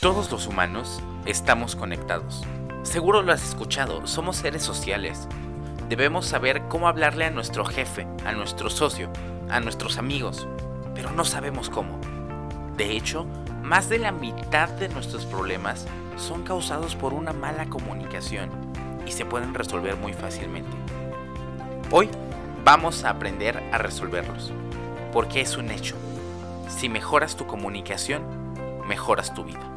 Todos los humanos estamos conectados. Seguro lo has escuchado, somos seres sociales. Debemos saber cómo hablarle a nuestro jefe, a nuestro socio, a nuestros amigos, pero no sabemos cómo. De hecho, más de la mitad de nuestros problemas son causados por una mala comunicación y se pueden resolver muy fácilmente. Hoy vamos a aprender a resolverlos, porque es un hecho. Si mejoras tu comunicación, mejoras tu vida.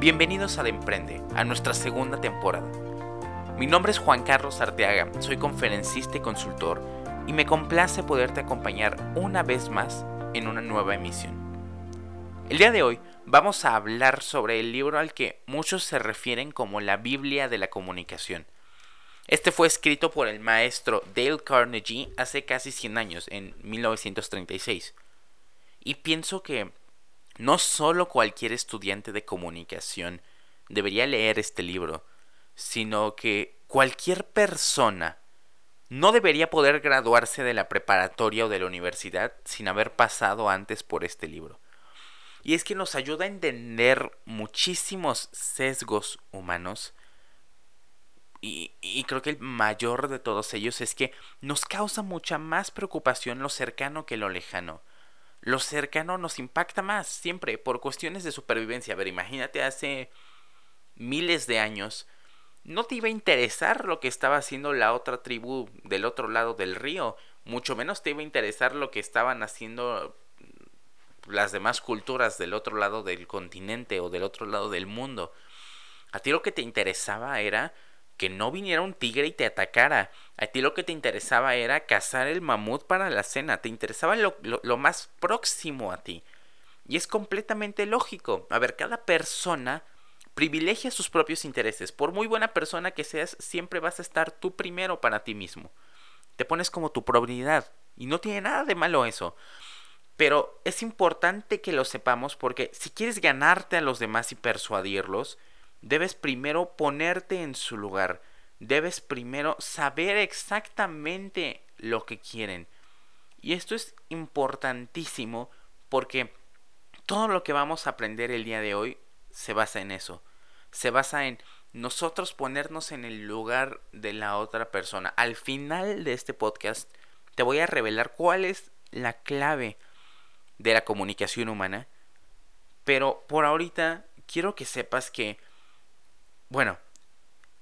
Bienvenidos a Emprende, a nuestra segunda temporada. Mi nombre es Juan Carlos Arteaga, soy conferencista y consultor y me complace poderte acompañar una vez más en una nueva emisión. El día de hoy vamos a hablar sobre el libro al que muchos se refieren como la Biblia de la comunicación. Este fue escrito por el maestro Dale Carnegie hace casi 100 años, en 1936. Y pienso que no solo cualquier estudiante de comunicación debería leer este libro, sino que cualquier persona no debería poder graduarse de la preparatoria o de la universidad sin haber pasado antes por este libro. Y es que nos ayuda a entender muchísimos sesgos humanos. Y, y, creo que el mayor de todos ellos es que nos causa mucha más preocupación lo cercano que lo lejano lo cercano nos impacta más, siempre, por cuestiones de supervivencia. A ver, imagínate hace miles de años, no te iba a interesar lo que estaba haciendo la otra tribu del otro lado del río, mucho menos te iba a interesar lo que estaban haciendo las demás culturas del otro lado del continente o del otro lado del mundo. A ti lo que te interesaba era que no viniera un tigre y te atacara. A ti lo que te interesaba era cazar el mamut para la cena. Te interesaba lo, más próximo a ti. Y es completamente lógico. A ver, cada persona privilegia sus propios intereses. Por muy buena persona que seas, siempre vas a estar tú primero para ti mismo. Te pones como tu probabilidad. Y no tiene nada de malo eso. Pero es importante que lo sepamos porque si quieres ganarte a los demás y persuadirlos, Debes primero ponerte en su lugar. Debes primero saber exactamente lo que quieren. Y esto es importantísimo porque todo lo que vamos a aprender el día de hoy se basa en eso. Se basa en nosotros ponernos en el lugar de la otra persona. Al final de este podcast te voy a revelar cuál es la clave de la comunicación humana. Pero por ahorita quiero que sepas que bueno,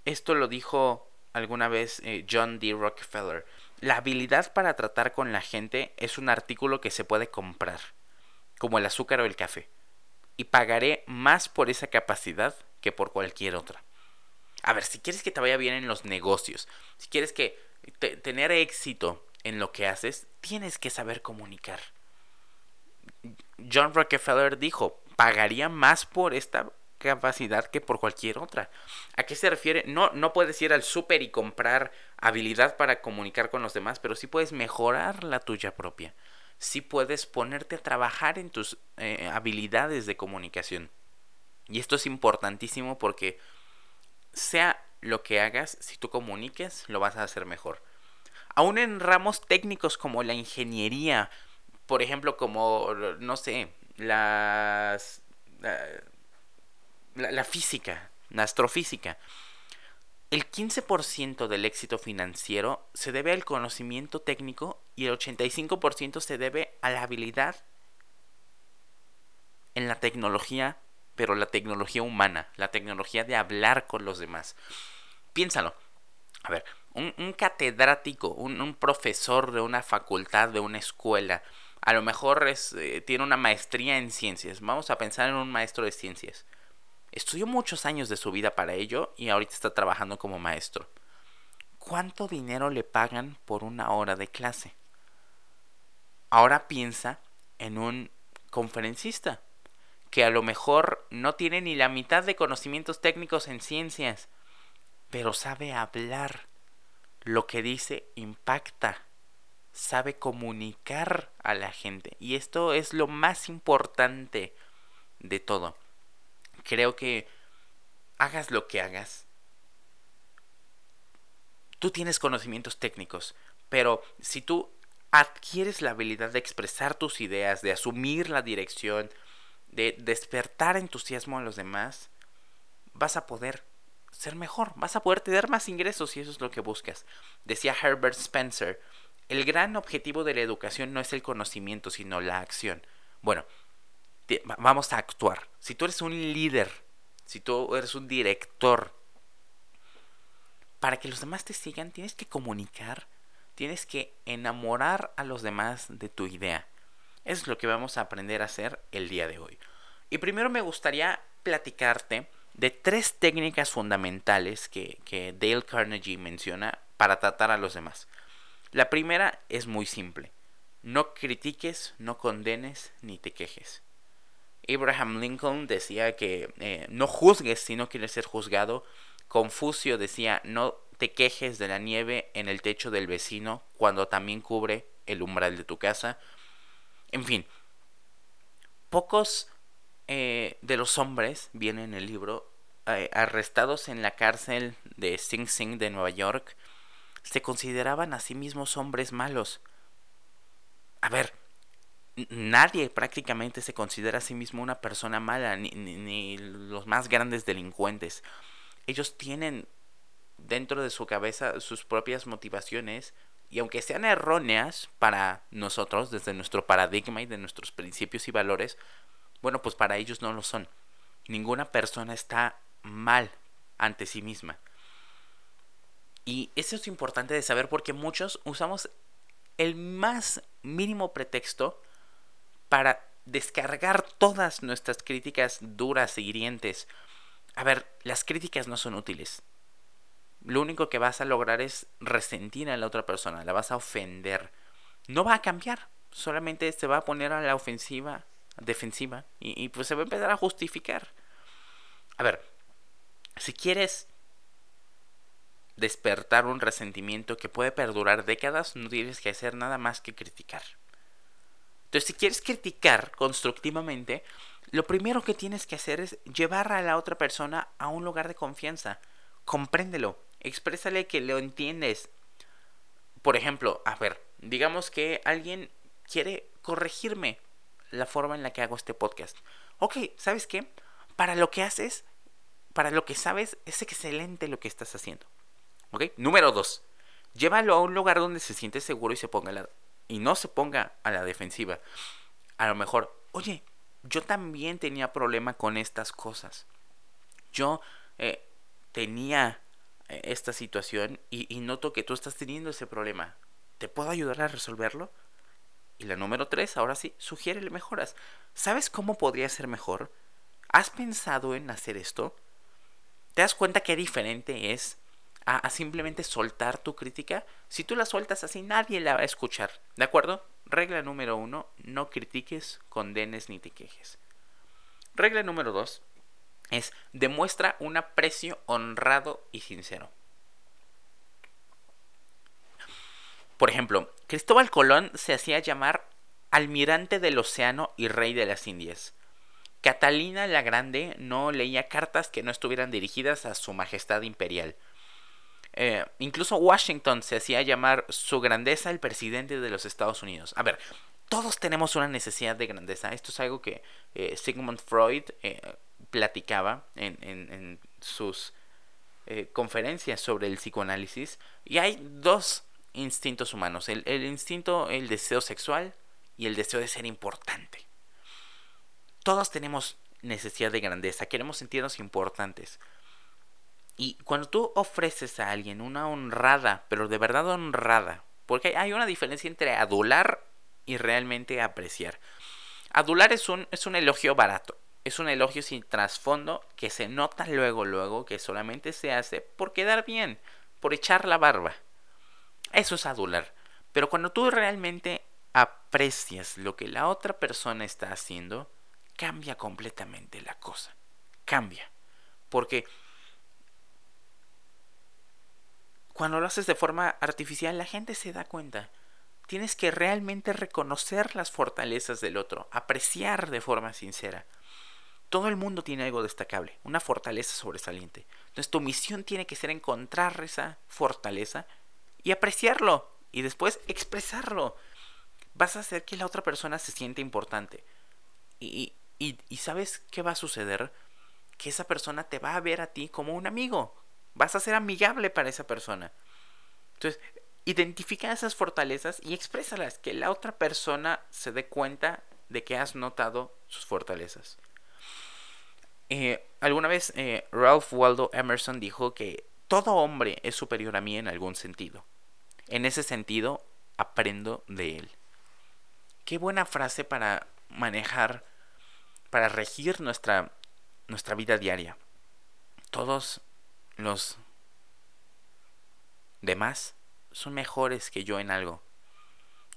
esto lo dijo alguna vez eh, John D. Rockefeller. La habilidad para tratar con la gente es un artículo que se puede comprar, como el azúcar o el café, y pagaré más por esa capacidad que por cualquier otra. A ver, si quieres que te vaya bien en los negocios, si quieres que tener éxito en lo que haces, tienes que saber comunicar. John Rockefeller dijo, pagaría más por esta capacidad que por cualquier otra. ¿A qué se refiere? No, no puedes ir al súper y comprar habilidad para comunicar con los demás, pero sí puedes mejorar la tuya propia. Sí puedes ponerte a trabajar en tus eh, habilidades de comunicación. Y esto es importantísimo porque sea lo que hagas, si tú comuniques, lo vas a hacer mejor. Aún en ramos técnicos como la ingeniería, por ejemplo, como, no sé, las... Eh, la, física, la astrofísica. El 15% del éxito financiero se debe al conocimiento técnico y el 85% se debe a la habilidad en la tecnología, pero la tecnología humana, la tecnología de hablar con los demás. Piénsalo. A ver, un, catedrático, un, profesor de una facultad, de una escuela, a lo mejor es, eh, tiene una maestría en ciencias. Vamos a pensar en un maestro de ciencias. Estudió muchos años de su vida para ello y ahorita está trabajando como maestro. ¿Cuánto dinero le pagan por una hora de clase? Ahora piensa en un conferencista que a lo mejor no tiene ni la mitad de conocimientos técnicos en ciencias, pero sabe hablar. Lo que dice impacta, sabe comunicar a la gente. Y esto es lo más importante de todo creo que hagas lo que hagas, tú tienes conocimientos técnicos, pero si tú adquieres la habilidad de expresar tus ideas, de asumir la dirección, de despertar entusiasmo en los demás, vas a poder ser mejor, vas a poder tener más ingresos si eso es lo que buscas. Decía Herbert Spencer, el gran objetivo de la educación no es el conocimiento, sino la acción. Bueno, vamos a actuar. Si tú eres un líder, si tú eres un director, para que los demás te sigan, tienes que comunicar, tienes que enamorar a los demás de tu idea. Eso es lo que vamos a aprender a hacer el día de hoy. Y primero me gustaría platicarte de tres técnicas fundamentales que, que Dale Carnegie menciona para tratar a los demás. La primera es muy simple. No critiques, no condenes, ni te quejes. Abraham Lincoln decía que eh, no juzgues si no quieres ser juzgado. Confucio decía no te quejes de la nieve en el techo del vecino cuando también cubre el umbral de tu casa. En fin, pocos eh, de los hombres, viene en el libro, eh, arrestados en la cárcel de Sing Sing de Nueva York, se consideraban a sí mismos hombres malos. A ver, nadie prácticamente se considera a sí mismo una persona mala, ni, ni, los más grandes delincuentes. Ellos tienen dentro de su cabeza sus propias motivaciones y aunque sean erróneas para nosotros, desde nuestro paradigma y de nuestros principios y valores, bueno, pues para ellos no lo son. Ninguna persona está mal ante sí misma. Y eso es importante de saber porque muchos usamos el más mínimo pretexto para descargar todas nuestras críticas duras e hirientes. A ver, las críticas no son útiles. Lo único que vas a lograr es resentir a la otra persona, la vas a ofender. No va a cambiar, solamente se va a poner a la ofensiva, defensiva, y, y pues se va a empezar a justificar. A ver, si quieres despertar un resentimiento que puede perdurar décadas, no tienes que hacer nada más que criticar. Entonces, si quieres criticar constructivamente, lo primero que tienes que hacer es llevar a la otra persona a un lugar de confianza. Compréndelo, exprésale que lo entiendes. Por ejemplo, a ver, digamos que alguien quiere corregirme la forma en la que hago este podcast. Ok, ¿sabes qué? Para lo que haces, para lo que sabes, es excelente lo que estás haciendo. ¿Ok? Número dos, llévalo a un lugar donde se siente seguro y se ponga la, y no se ponga a la defensiva. A lo mejor, oye, yo también tenía problema con estas cosas. Yo eh, tenía eh, esta situación y, y, noto que tú estás teniendo ese problema. ¿Te puedo ayudar a resolverlo? Y la número tres, ahora sí, sugiérele mejoras. ¿Sabes cómo podría ser mejor? ¿Has pensado en hacer esto? ¿Te das cuenta qué diferente es a, simplemente soltar tu crítica, si tú la sueltas así nadie la va a escuchar. ¿De acuerdo? Regla número uno, no critiques, condenes ni te quejes. Regla número dos es demuestra un aprecio honrado y sincero. Por ejemplo, Cristóbal Colón se hacía llamar almirante del océano y rey de las Indias. Catalina la Grande no leía cartas que no estuvieran dirigidas a su majestad imperial. Eh, incluso Washington se hacía llamar su grandeza el presidente de los Estados Unidos. A ver, todos tenemos una necesidad de grandeza. Esto es algo que eh, Sigmund Freud eh, platicaba en, sus conferencias sobre el psicoanálisis. Y hay dos instintos humanos. El, el instinto, el deseo sexual y el deseo de ser importante. Todos tenemos necesidad de grandeza. Queremos sentirnos importantes. Y cuando tú ofreces a alguien una honrada, pero de verdad honrada, porque hay una diferencia entre adular y realmente apreciar. Adular es un, es un elogio barato, es un elogio sin trasfondo que se nota luego, luego, que solamente se hace por quedar bien, por echar la barba. Eso es adular. Pero cuando tú realmente aprecias lo que la otra persona está haciendo, cambia completamente la cosa. Cambia. Porque Cuando lo haces de forma artificial, la gente se da cuenta. Tienes que realmente reconocer las fortalezas del otro, apreciar de forma sincera. Todo el mundo tiene algo destacable, una fortaleza sobresaliente. Entonces tu misión tiene que ser encontrar esa fortaleza y apreciarlo y después expresarlo. Vas a hacer que la otra persona se sienta importante. Y Y, y ¿sabes qué va a suceder? Que esa persona te va a ver a ti como un amigo. Vas a ser amigable para esa persona. Entonces, identifica esas fortalezas y exprésalas, que la otra persona se dé cuenta de que has notado sus fortalezas. Eh, alguna vez eh, Ralph Waldo Emerson dijo que todo hombre es superior a mí en algún sentido. En ese sentido, aprendo de él. Qué buena frase para manejar, para regir nuestra, nuestra vida diaria. Todos los demás son mejores que yo en algo.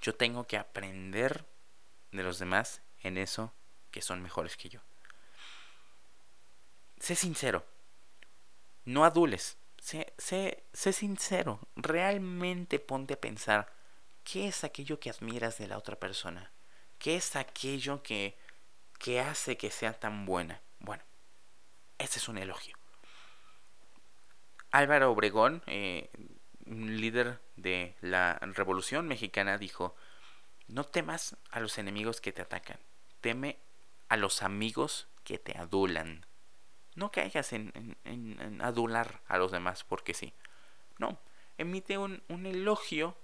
Yo tengo que aprender de los demás en eso que son mejores que yo. Sé sincero. No adules. Sé, sé, sé sincero. Realmente ponte a pensar qué es aquello que admiras de la otra persona. ¿Qué es aquello que, que hace que sea tan buena? Bueno, ese es un elogio. Álvaro Obregón, eh, líder de la Revolución Mexicana, dijo, no temas a los enemigos que te atacan, teme a los amigos que te adulan. No caigas en, en, adular a los demás porque sí. No, emite un, un elogio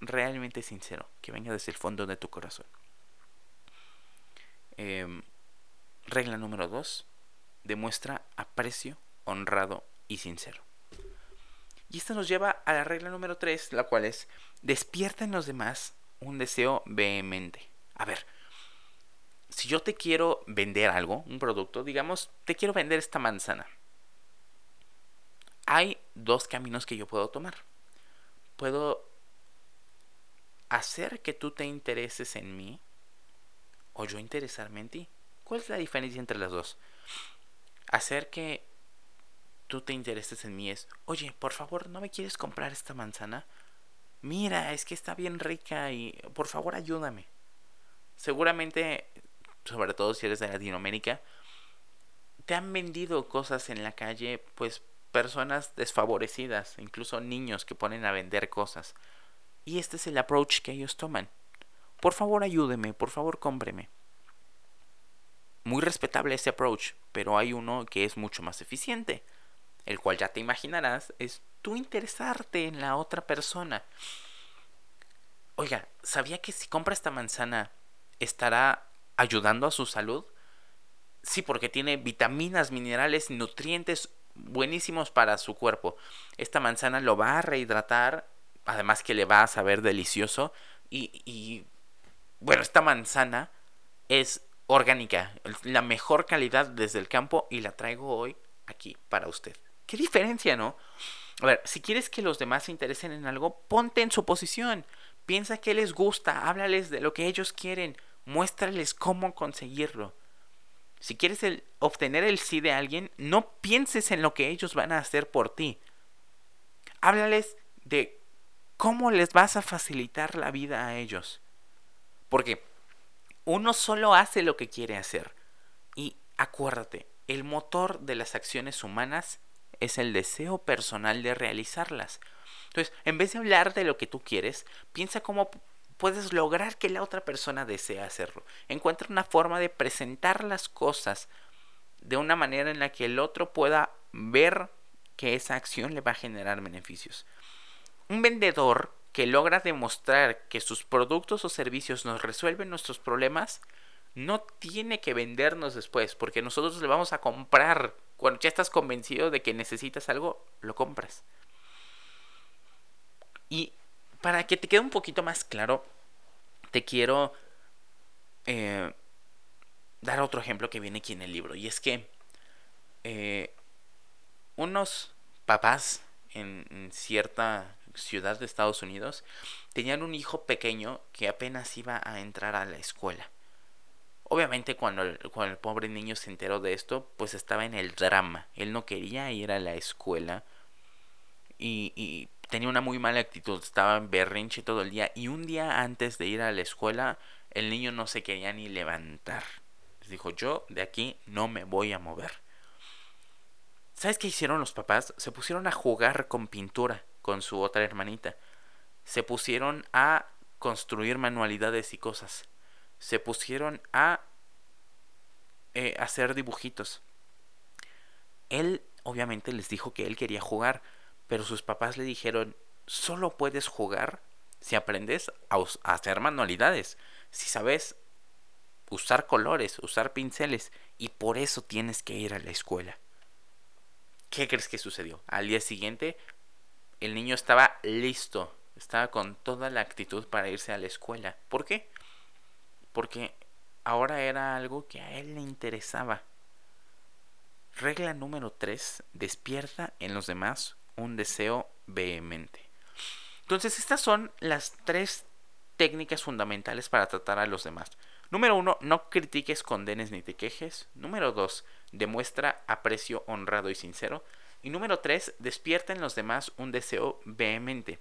realmente sincero, que venga desde el fondo de tu corazón. Em, regla número dos, demuestra aprecio honrado y sincero. Y esto nos lleva a la regla número 3, la cual es, despierta en los demás un deseo vehemente. A ver, si yo te quiero vender algo, un producto, digamos, te quiero vender esta manzana. Hay dos caminos que yo puedo tomar. Puedo hacer que tú te intereses en mí o yo interesarme en ti. ¿Cuál es la diferencia entre las dos? Hacer que tú te intereses en mí es, oye, por favor, ¿no me quieres comprar esta manzana? Mira, es que está bien rica y por favor ayúdame. Seguramente, sobre todo si eres de Latinoamérica, te han vendido cosas en la calle, pues personas desfavorecidas, incluso niños que ponen a vender cosas. Y este es el approach que ellos toman. Por favor ayúdeme, por favor cómpreme. Muy respetable ese approach, pero hay uno que es mucho más eficiente el cual ya te imaginarás, es tú interesarte en la otra persona. Oiga, ¿sabía que si compra esta manzana estará ayudando a su salud? Sí, porque tiene vitaminas, minerales, nutrientes buenísimos para su cuerpo. Esta manzana lo va a rehidratar, además que le va a saber delicioso. Y, y bueno, esta manzana es orgánica, la mejor calidad desde el campo y la traigo hoy aquí para usted. ¿Qué diferencia, no? A ver, si quieres que los demás se interesen en algo, ponte en su posición. Piensa qué les gusta, háblales de lo que ellos quieren, muéstrales cómo conseguirlo. Si quieres obtener el sí de alguien, no pienses en lo que ellos van a hacer por ti. Háblales de cómo les vas a facilitar la vida a ellos. Porque uno solo hace lo que quiere hacer. Y acuérdate, el motor de las acciones humanas es el deseo personal de realizarlas. Entonces, en vez de hablar de lo que tú quieres, piensa cómo puedes lograr que la otra persona desee hacerlo. Encuentra una forma de presentar las cosas de una manera en la que el otro pueda ver que esa acción le va a generar beneficios. Un vendedor que logra demostrar que sus productos o servicios nos resuelven nuestros problemas, no tiene que vendernos después, porque nosotros le vamos a comprar cuando ya estás convencido de que necesitas algo, lo compras. Y para que te quede un poquito más claro, te quiero eh, dar otro ejemplo que viene aquí en el libro. Y es que eh, unos papás en, cierta ciudad de Estados Unidos tenían un hijo pequeño que apenas iba a entrar a la escuela. Obviamente cuando el, pobre niño se enteró de esto, pues estaba en el drama. Él no quería ir a la escuela y, y tenía una muy mala actitud, estaba en berrinche todo el día y un día antes de ir a la escuela el niño no se quería ni levantar. Dijo, yo de aquí no me voy a mover. ¿Sabes qué hicieron los papás? Se pusieron a jugar con pintura con su otra hermanita. Se pusieron a construir manualidades y cosas se pusieron a eh, hacer dibujitos. Él obviamente les dijo que él quería jugar, pero sus papás le dijeron, solo puedes jugar si aprendes a, a hacer manualidades, si sabes usar colores, usar pinceles, y por eso tienes que ir a la escuela. ¿Qué crees que sucedió? Al día siguiente, el niño estaba listo, estaba con toda la actitud para irse a la escuela. ¿Por qué? Porque ahora era algo que a él le interesaba. Regla número 3. Despierta en los demás un deseo vehemente. Entonces estas son las tres técnicas fundamentales para tratar a los demás. Número 1. No critiques, condenes ni te quejes. Número 2. Demuestra aprecio honrado y sincero. Y número 3. Despierta en los demás un deseo vehemente.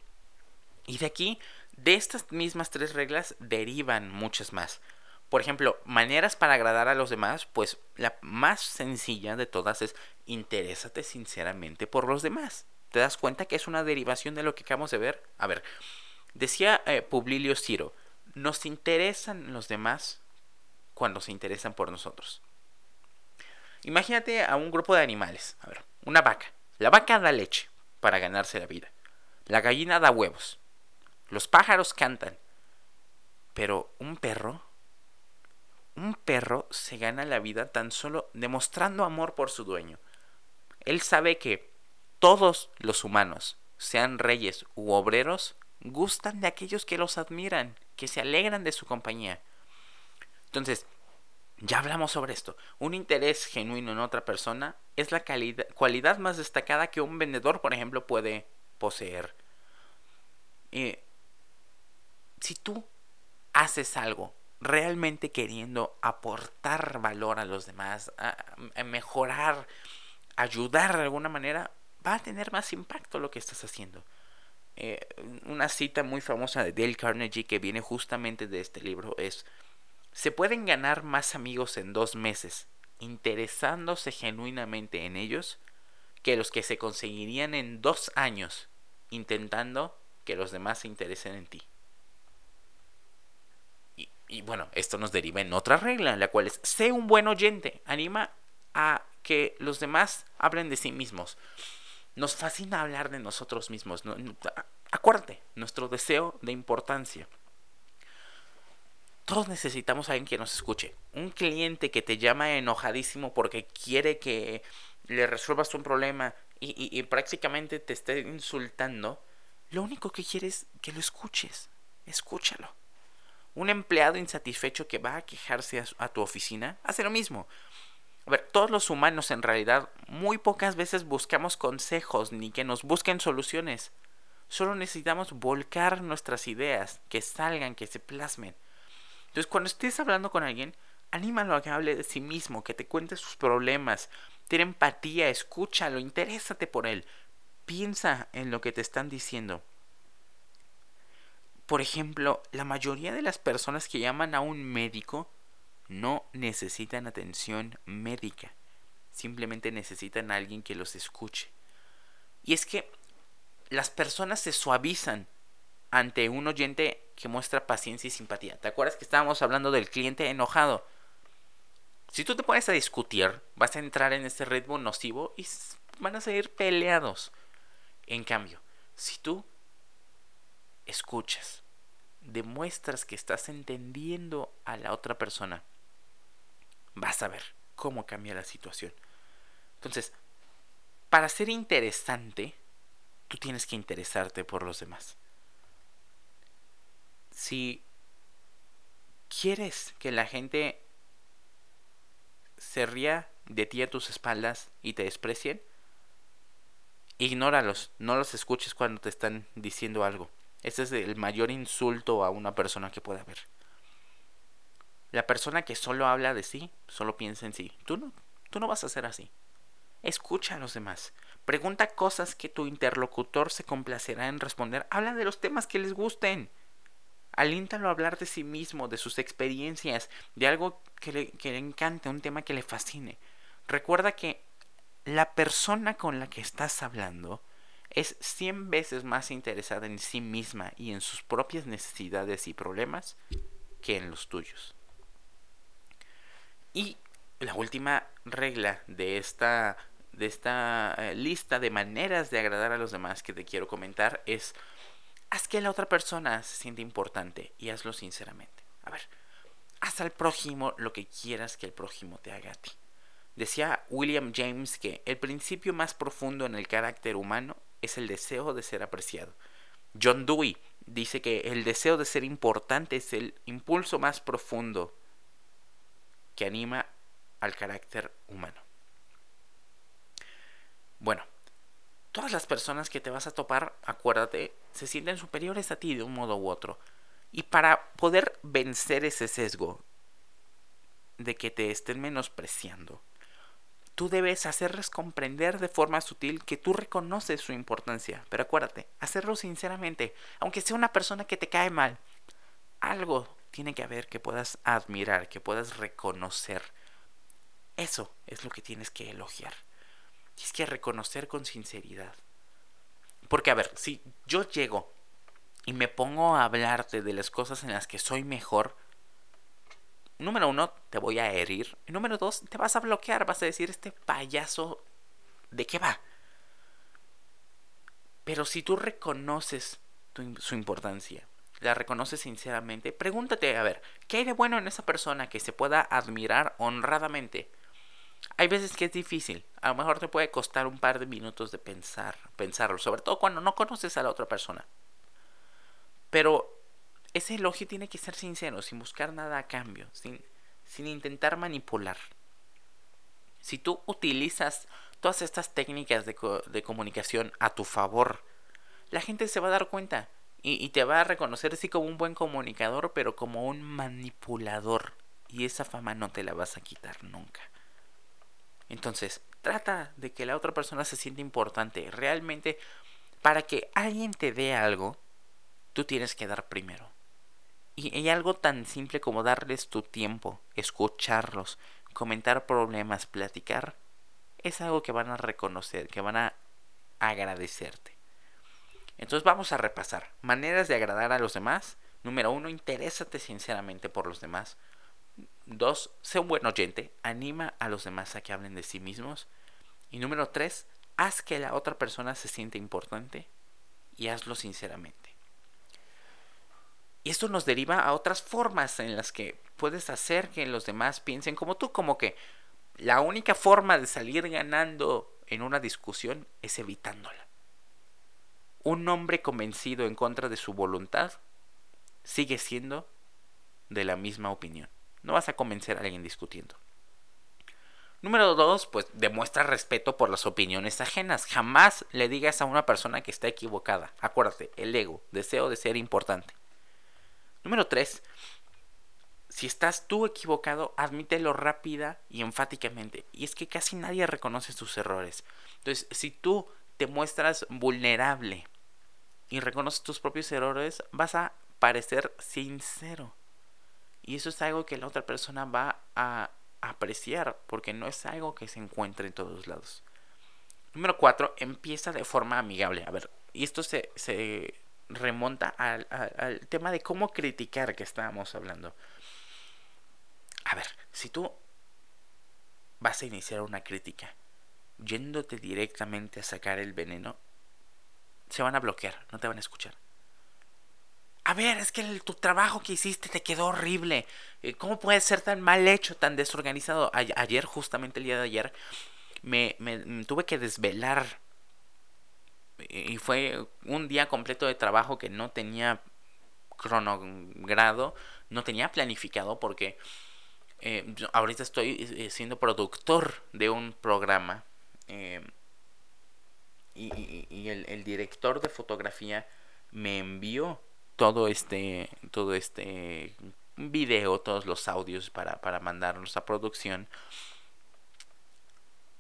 Y de aquí, de estas mismas tres reglas, derivan muchas más. Por ejemplo, maneras para agradar a los demás, pues la más sencilla de todas es interésate sinceramente por los demás. ¿Te das cuenta que es una derivación de lo que acabamos de ver? A ver, decía eh, Publilio Ciro, nos interesan los demás cuando se interesan por nosotros. Imagínate a un grupo de animales. A ver, una vaca. La vaca da leche para ganarse la vida. La gallina da huevos. Los pájaros cantan. Pero un perro un perro se gana la vida tan solo demostrando amor por su dueño. Él sabe que todos los humanos, sean reyes u obreros, gustan de aquellos que los admiran, que se alegran de su compañía. Entonces, ya hablamos sobre esto. Un interés genuino en otra persona es la cualidad más destacada que un vendedor, por ejemplo, puede poseer. Eh, si tú haces algo realmente queriendo aportar valor a los demás, mejorar, ayudar de alguna manera, va a tener más impacto lo que estás haciendo. Eh, una cita muy famosa de Dale Carnegie que viene justamente de este libro es, se pueden ganar más amigos en dos meses interesándose genuinamente en ellos que los que se conseguirían en dos años intentando que los demás se interesen en ti. Y bueno, esto nos deriva en otra regla, la cual es, sé un buen oyente, anima a que los demás hablen de sí mismos. Nos fascina hablar de nosotros mismos. acuérdate, nuestro deseo de importancia. Todos necesitamos a alguien que nos escuche. Un cliente que te llama enojadísimo porque quiere que le resuelvas un problema y, y prácticamente te esté insultando. Lo único que quiere es que lo escuches. Escúchalo. Un empleado insatisfecho que va a quejarse a, tu oficina hace lo mismo. A ver, todos los humanos en realidad muy pocas veces buscamos consejos ni que nos busquen soluciones. Solo necesitamos volcar nuestras ideas, que salgan, que se plasmen. Entonces, cuando estés hablando con alguien, anímalo a que hable de sí mismo, que te cuente sus problemas, ten empatía, escúchalo, interésate por él. Piensa en lo que te están diciendo. Por ejemplo, la mayoría de las personas que llaman a un médico no necesitan atención médica, simplemente necesitan a alguien que los escuche. Y es que las personas se suavizan ante un oyente que muestra paciencia y simpatía. ¿Te acuerdas que estábamos hablando del cliente enojado? Si tú te pones a discutir, vas a entrar en ese ritmo nocivo y van a seguir peleados. En cambio, si tú escuchas, demuestras que estás entendiendo a la otra persona, vas a ver cómo cambia la situación. Entonces, para ser interesante, tú tienes que interesarte por los demás. Si quieres que la gente se ría de ti a tus espaldas y te desprecien, ignóralos, no los escuches cuando te están diciendo algo. Ese es el mayor insulto a una persona que puede haber. La persona que solo habla de sí, solo piensa en sí. Tú no, tú no vas a ser así. Escucha a los demás. Pregunta cosas que tu interlocutor se complacerá en responder. Habla de los temas que les gusten. Alíntalo a hablar de sí mismo, de sus experiencias, de algo que le, que le encante, un tema que le fascine. Recuerda que la persona con la que estás hablando es 100 veces más interesada en sí misma y en sus propias necesidades y problemas que en los tuyos. Y la última regla de esta, de esta eh, lista de maneras de agradar a los demás que te quiero comentar es haz que la otra persona se siente importante y hazlo sinceramente. A ver, haz al prójimo lo que quieras que el prójimo te haga a ti. Decía William James que el principio más profundo en el carácter humano es el deseo de ser apreciado. John Dewey dice que el deseo de ser importante es el impulso más profundo que anima al carácter humano. Bueno, todas las personas que te vas a topar, acuérdate, se sienten superiores a ti de un modo u otro. Y para poder vencer ese sesgo de que te estén menospreciando, tú debes hacerles comprender de forma sutil que tú reconoces su importancia. Pero acuérdate, hacerlo sinceramente, aunque sea una persona que te cae mal. Algo tiene que haber que puedas admirar, que puedas reconocer. Eso es lo que tienes que elogiar. Tienes que reconocer con sinceridad. Porque a ver, si yo llego y me pongo a hablarte de las cosas en las que soy mejor, número uno, te voy a herir. Número dos, te vas a bloquear. Vas a decir, este payaso, ¿de qué va? Pero si tú reconoces su importancia, la reconoces sinceramente, pregúntate, a ver, ¿qué hay de bueno en esa persona que se pueda admirar honradamente? Hay veces que es difícil, a lo mejor te puede costar un par de minutos de pensar, pensarlo, sobre todo cuando no conoces a la otra persona. Pero ese elogio tiene que ser sincero, sin buscar nada a cambio, sin, sin intentar manipular. Si tú utilizas todas estas técnicas de, de, comunicación a tu favor, la gente se va a dar cuenta y, y te va a reconocer así como un buen comunicador, pero como un manipulador. Y esa fama no te la vas a quitar nunca. Entonces, trata de que la otra persona se sienta importante. Realmente, para que alguien te dé algo, tú tienes que dar primero. Y hay algo tan simple como darles tu tiempo, escucharlos, comentar problemas, platicar, es algo que van a reconocer, que van a agradecerte. Entonces vamos a repasar. Maneras de agradar a los demás. Número uno, interésate sinceramente por los demás. Dos, sé un buen oyente. Anima a los demás a que hablen de sí mismos. Y número tres, haz que la otra persona se siente importante y hazlo sinceramente. Y esto nos deriva a otras formas en las que puedes hacer que los demás piensen como tú, como que la única forma de salir ganando en una discusión es evitándola. Un hombre convencido en contra de su voluntad sigue siendo de la misma opinión. No vas a convencer a alguien discutiendo. Número dos, pues demuestra respeto por las opiniones ajenas. Jamás le digas a una persona que está equivocada. Acuérdate, el ego, deseo de ser importante. Número 3. Si estás tú equivocado, admítelo rápida y enfáticamente. Y es que casi nadie reconoce sus errores. Entonces, si tú te muestras vulnerable y reconoces tus propios errores, vas a parecer sincero. Y eso es algo que la otra persona va a apreciar porque no es algo que se encuentre en todos lados. Número 4. Empieza de forma amigable. A ver, y esto se, se remonta al, tema de cómo criticar que estábamos hablando. A ver, si tú vas a iniciar una crítica yéndote directamente a sacar el veneno, se van a bloquear, no te van a escuchar. A ver, es que tu trabajo que hiciste te quedó horrible. Eh, ¿Cómo puede ser tan mal hecho, tan desorganizado? ayer, justamente el día de ayer, me tuve que desvelar y fue un día completo de trabajo que no tenía cronogrado, no tenía planificado porque eh, ahorita estoy eh, siendo productor de un programa eh, y, el, director de fotografía me envió todo este todo este video, todos los audios para, para mandarlos a producción.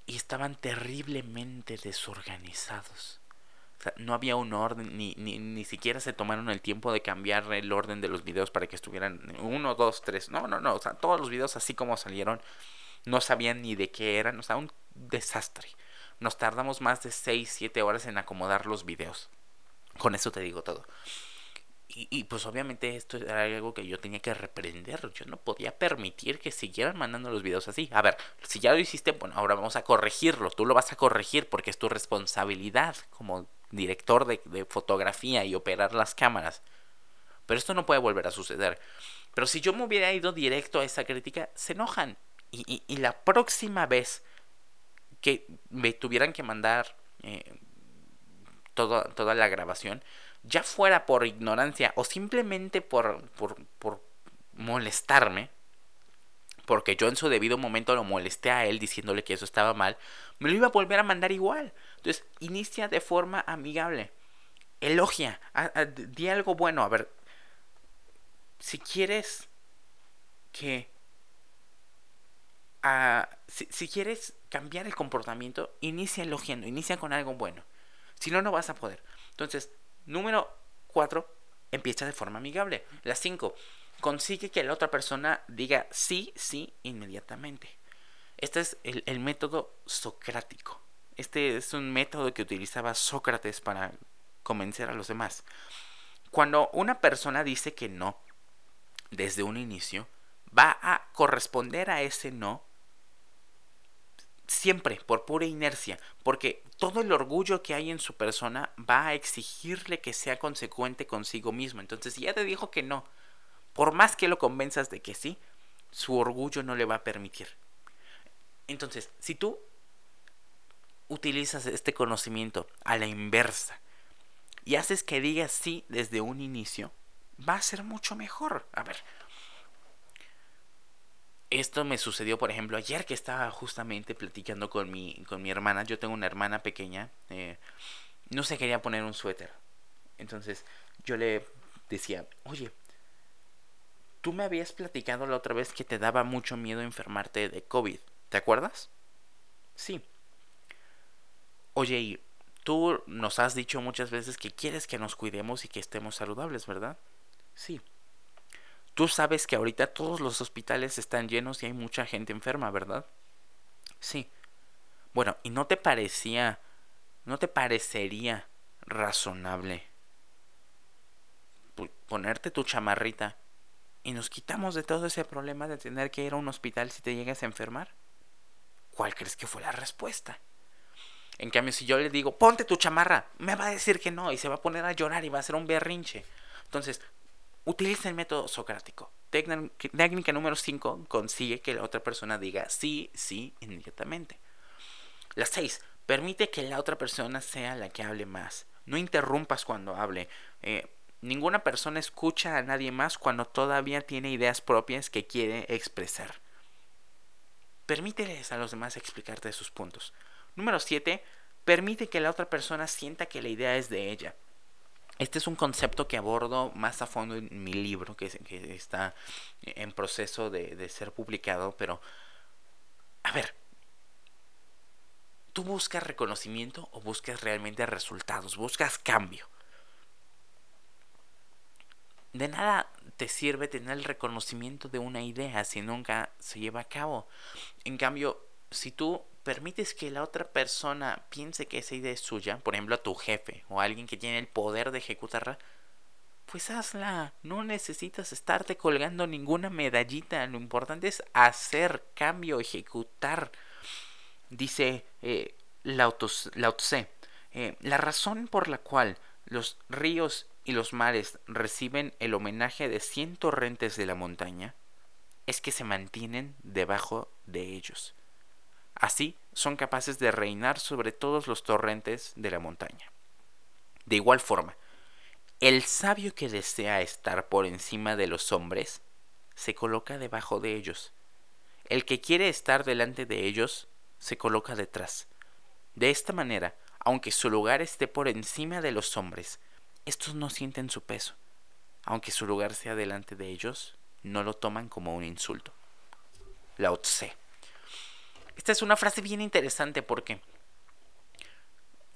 Y estaban terriblemente desorganizados no había un orden, ni, ni, ni, siquiera se tomaron el tiempo de cambiar el orden de los videos para que estuvieran uno, dos, tres. No, no, no. O sea, todos los videos así como salieron, no sabían ni de qué eran. O sea, un desastre. Nos tardamos más de 6, 7 horas en acomodar los videos. Con eso te digo todo. Y, pues obviamente esto era algo que yo tenía que reprender. Yo no podía permitir que siguieran mandando los videos así. A ver, si ya lo hiciste, bueno, ahora vamos a corregirlo. Tú lo vas a corregir porque es tu responsabilidad como director de, de fotografía y operar las cámaras. Pero esto no puede volver a suceder. Pero si yo me hubiera ido directo a esa crítica, se enojan. Y, y, la próxima vez que me tuvieran que mandar eh, toda la grabación, ya fuera por ignorancia o simplemente por, por, molestarme, porque yo en su debido momento lo molesté a él diciéndole que eso estaba mal, me lo iba a volver a mandar igual. Entonces, inicia de forma amigable. Elogia, di algo bueno. A ver, si quieres que... si, si quieres cambiar el comportamiento, inicia elogiando, inicia con algo bueno. Si no, no vas a poder. Entonces, Número 4. Empieza de forma amigable. La 5. Consigue que la otra persona diga sí, sí inmediatamente. Este es el, método socrático. Este es un método que utilizaba Sócrates para convencer a los demás. Cuando una persona dice que no desde un inicio, va a corresponder a ese no siempre por pura inercia, porque todo el orgullo que hay en su persona va a exigirle que sea consecuente consigo mismo. Entonces, si ya te dijo que no, por más que lo convenzas de que sí, su orgullo no le va a permitir. Entonces, si tú utilizas este conocimiento a la inversa y haces que diga sí desde un inicio, va a ser mucho mejor. A ver, esto me sucedió, por ejemplo, ayer que estaba justamente platicando con mi, con mi hermana. Yo tengo una hermana pequeña. Eh, no se quería poner un suéter. Entonces yo le decía, oye, tú me habías platicado la otra vez que te daba mucho miedo enfermarte de COVID. ¿Te acuerdas? Sí. Oye, y tú nos has dicho muchas veces que quieres que nos cuidemos y que estemos saludables, ¿verdad? Sí. Tú sabes que ahorita todos los hospitales están llenos y hay mucha gente enferma, ¿verdad? Sí. Bueno, ¿y no te parecía, no te parecería razonable ponerte tu chamarrita y nos quitamos de todo ese problema de tener que ir a un hospital si te llegas a enfermar? ¿Cuál crees que fue la respuesta? En cambio, si yo le digo, ponte tu chamarra, me va a decir que no y se va a poner a llorar y va a hacer un berrinche. Entonces, Utiliza el método socrático. Técnica número 5 consigue que la otra persona diga sí, sí inmediatamente. La 6. Permite que la otra persona sea la que hable más. No interrumpas cuando hable. Eh, ninguna persona escucha a nadie más cuando todavía tiene ideas propias que quiere expresar. Permíteles a los demás explicarte sus puntos. Número 7. Permite que la otra persona sienta que la idea es de ella. Este es un concepto que abordo más a fondo en mi libro, que, está en proceso de, ser publicado, pero, a ver, ¿tú buscas reconocimiento o buscas realmente resultados? ¿Buscas cambio? De nada te sirve tener el reconocimiento de una idea si nunca se lleva a cabo. En cambio, si tú permites que la otra persona piense que esa idea es suya, por ejemplo a tu jefe o a alguien que tiene el poder de ejecutarla, pues hazla. No necesitas estarte colgando ninguna medallita. Lo importante es hacer cambio, ejecutar. Dice eh, eh, la razón por la cual los ríos y los mares reciben el homenaje de cien torrentes de la montaña es que se mantienen debajo de ellos. Así son capaces de reinar sobre todos los torrentes de la montaña. De igual forma, el sabio que desea estar por encima de los hombres se coloca debajo de ellos. El que quiere estar delante de ellos se coloca detrás. De esta manera, aunque su lugar esté por encima de los hombres, estos no sienten su peso. Aunque su lugar sea delante de ellos, no lo toman como un insulto. Lao Tse. Esta es una frase bien interesante porque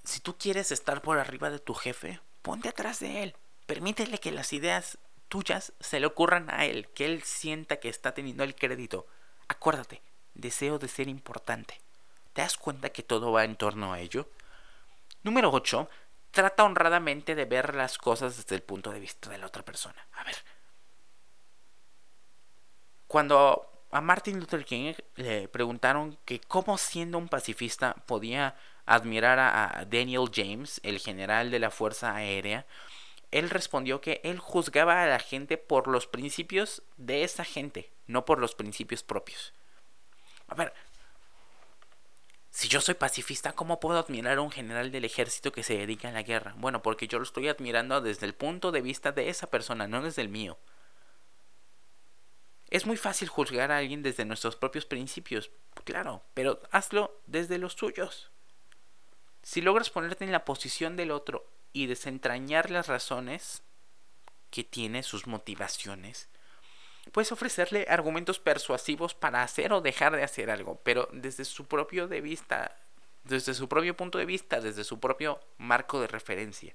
si tú quieres estar por arriba de tu jefe, ponte atrás de él. Permítele que las ideas tuyas se le ocurran a él, que él sienta que está teniendo el crédito. Acuérdate, deseo de ser importante. ¿Te das cuenta que todo va en torno a ello? Número 8. trata honradamente de ver las cosas desde el punto de vista de la otra persona. A ver. Cuando a Martin Luther King le preguntaron que cómo siendo un pacifista podía admirar a Daniel James, el general de la Fuerza Aérea, él respondió que él juzgaba a la gente por los principios de esa gente, no por los principios propios. A ver, si yo soy pacifista, ¿cómo puedo admirar a un general del ejército que se dedica a la guerra? Bueno, porque yo lo estoy admirando desde el punto de vista de esa persona, no desde el mío. Es muy fácil juzgar a alguien desde nuestros propios principios, claro, pero hazlo desde los tuyos. Si logras ponerte en la posición del otro y desentrañar las razones que tiene, sus motivaciones, puedes ofrecerle argumentos persuasivos para hacer o dejar de hacer algo, pero desde su propio de vista, desde su propio punto de vista, desde su propio marco de referencia.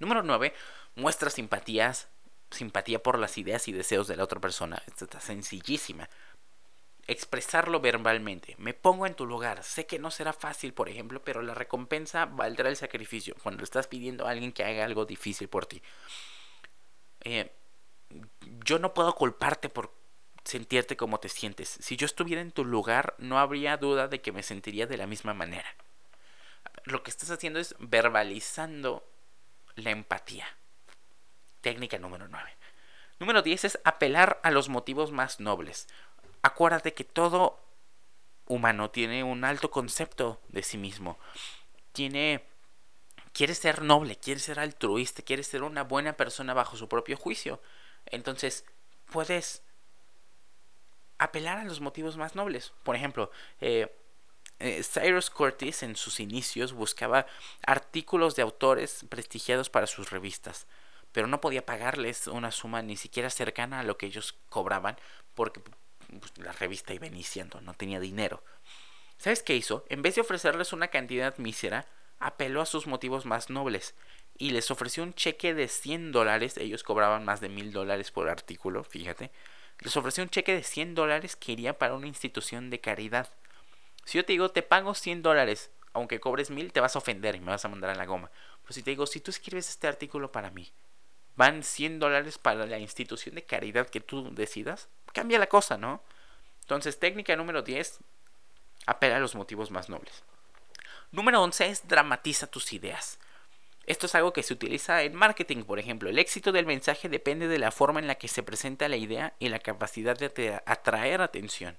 Número 9. Muestra simpatías, simpatía por las ideas y deseos de la otra persona. Esta está sencillísima expresarlo verbalmente. Me pongo en tu lugar. Sé que no será fácil, por ejemplo, pero la recompensa valdrá el sacrificio. Cuando estás pidiendo a alguien que haga algo difícil por ti. Eh, yo no puedo culparte por sentirte como te sientes. Si yo estuviera en tu lugar, no habría duda de que me sentiría de la misma manera. Lo que estás haciendo es verbalizando la empatía. Técnica número 9. Número 10 es apelar a los motivos más nobles acuérdate que todo humano tiene un alto concepto de sí mismo. Tiene quiere ser noble, quiere ser altruista, quiere ser una buena persona bajo su propio juicio. Entonces, puedes apelar a los motivos más nobles. Por ejemplo, eh, eh, Cyrus Curtis en sus inicios buscaba artículos de autores prestigiados para sus revistas, pero no podía pagarles una suma ni siquiera cercana a lo que ellos cobraban, porque pues, la revista iba iniciando, no tenía dinero. ¿Sabes qué hizo? En vez de ofrecerles una cantidad mísera, apeló a sus motivos más nobles y les ofreció un cheque de 100 dólares. Ellos cobraban más de mil dólares por artículo, fíjate. Les ofreció un cheque de 100 dólares que iría para una institución de caridad. Si yo te digo, te pago 100 dólares, aunque cobres mil, te vas a ofender y me vas a mandar a la goma. Pues si te digo, si tú escribes este artículo para mí, van 100 dólares para la institución de caridad que tú decidas, cambia la cosa, ¿no? Entonces, técnica número 10, apela a los motivos más nobles. Número 11 es dramatiza tus ideas. Esto es algo que se utiliza en marketing, por ejemplo. El éxito del mensaje depende de la forma en la que se presenta la idea y la capacidad de atraer atención.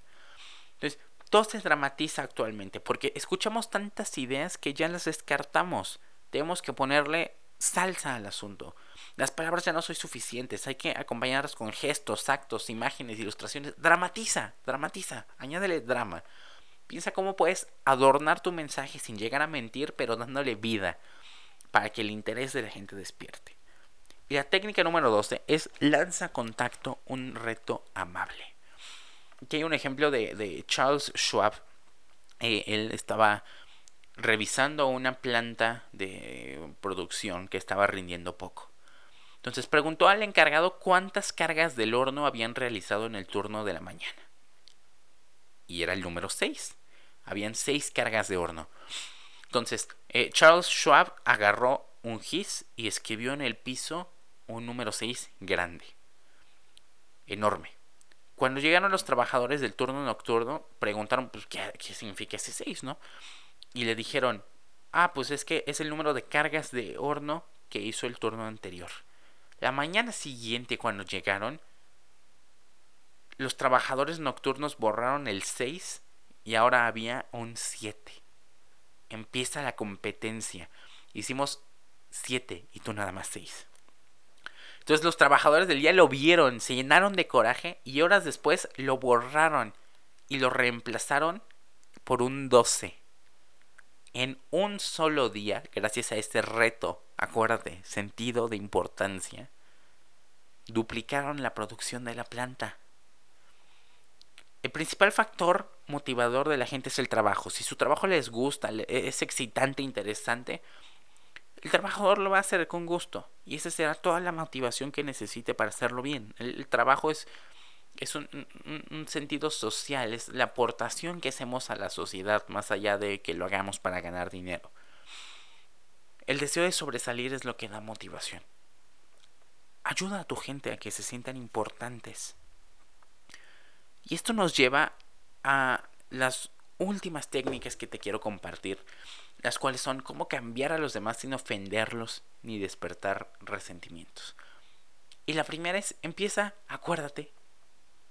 Entonces, todo se dramatiza actualmente porque escuchamos tantas ideas que ya las descartamos. Tenemos que ponerle salsa al asunto. Las palabras ya no son suficientes, hay que acompañarlas con gestos, actos, imágenes, ilustraciones. Dramatiza, dramatiza, añádele drama. Piensa cómo puedes adornar tu mensaje sin llegar a mentir, pero dándole vida para que el interés de la gente despierte. Y la técnica número 12 es lanza contacto un reto amable. Aquí hay un ejemplo de, Charles Schwab. Eh, él estaba revisando una planta de producción que estaba rindiendo poco. Entonces preguntó al encargado cuántas cargas del horno habían realizado en el turno de la mañana. Y era el número 6. Habían 6 cargas de horno. Entonces, eh, Charles Schwab agarró un gis y escribió en el piso un número 6 grande. Enorme. Cuando llegaron los trabajadores del turno nocturno, preguntaron pues, ¿qué, qué significa ese 6, ¿no? Y le dijeron, ah, pues es que es el número de cargas de horno que hizo el turno anterior. La mañana siguiente cuando llegaron, los trabajadores nocturnos borraron el 6 y ahora había un 7. Empieza la competencia. Hicimos 7 y tú nada más 6. Entonces los trabajadores del día lo vieron, se llenaron de coraje y horas después lo borraron y lo reemplazaron por un 12 en un solo día, gracias a este reto, acuérdate, sentido de importancia, duplicaron la producción de la planta. El principal factor motivador de la gente es el trabajo. Si su trabajo les gusta, es excitante, interesante, el trabajador lo va a hacer con gusto. Y esa será toda la motivación que necesite para hacerlo bien. el trabajo es es un, sentido social, es la aportación que hacemos a la sociedad más allá de que lo hagamos para ganar dinero. El deseo de sobresalir es lo que da motivación. Ayuda a tu gente a que se sientan importantes. Y esto nos lleva a las últimas técnicas que te quiero compartir, las cuales son cómo cambiar a los demás sin ofenderlos ni despertar resentimientos. Y la primera es, empieza, acuérdate,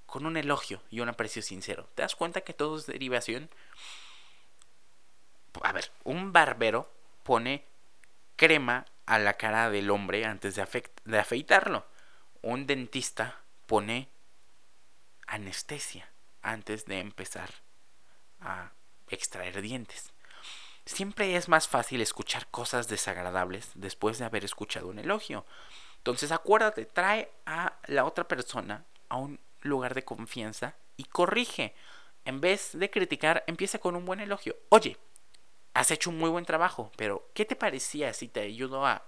con un elogio y un aprecio sincero. ¿Te das cuenta que todo es derivación? A ver, un barbero pone crema a la cara del hombre antes de, de afeitarlo. Un dentista pone anestesia antes de empezar a extraer dientes. Siempre es más fácil escuchar cosas desagradables después de haber escuchado un elogio. Entonces acuérdate, trae a la otra persona a un lugar de confianza y corrige. En vez de criticar, empieza con un buen elogio. Oye, has hecho un muy buen trabajo, pero ¿qué te parecía si te ayudo a,